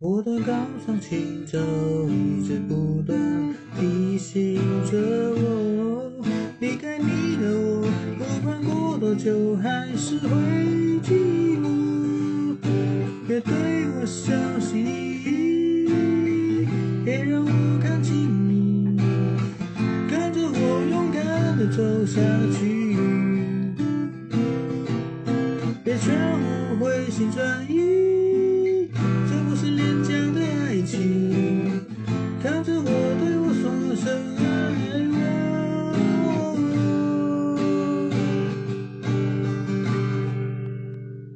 我的高尚情操一直不断提醒着我，离开你的我，不管过多久还是会寂寞。别对我小心翼翼，别让我看清你，跟着我勇敢的走下去，别劝我回心转意。come to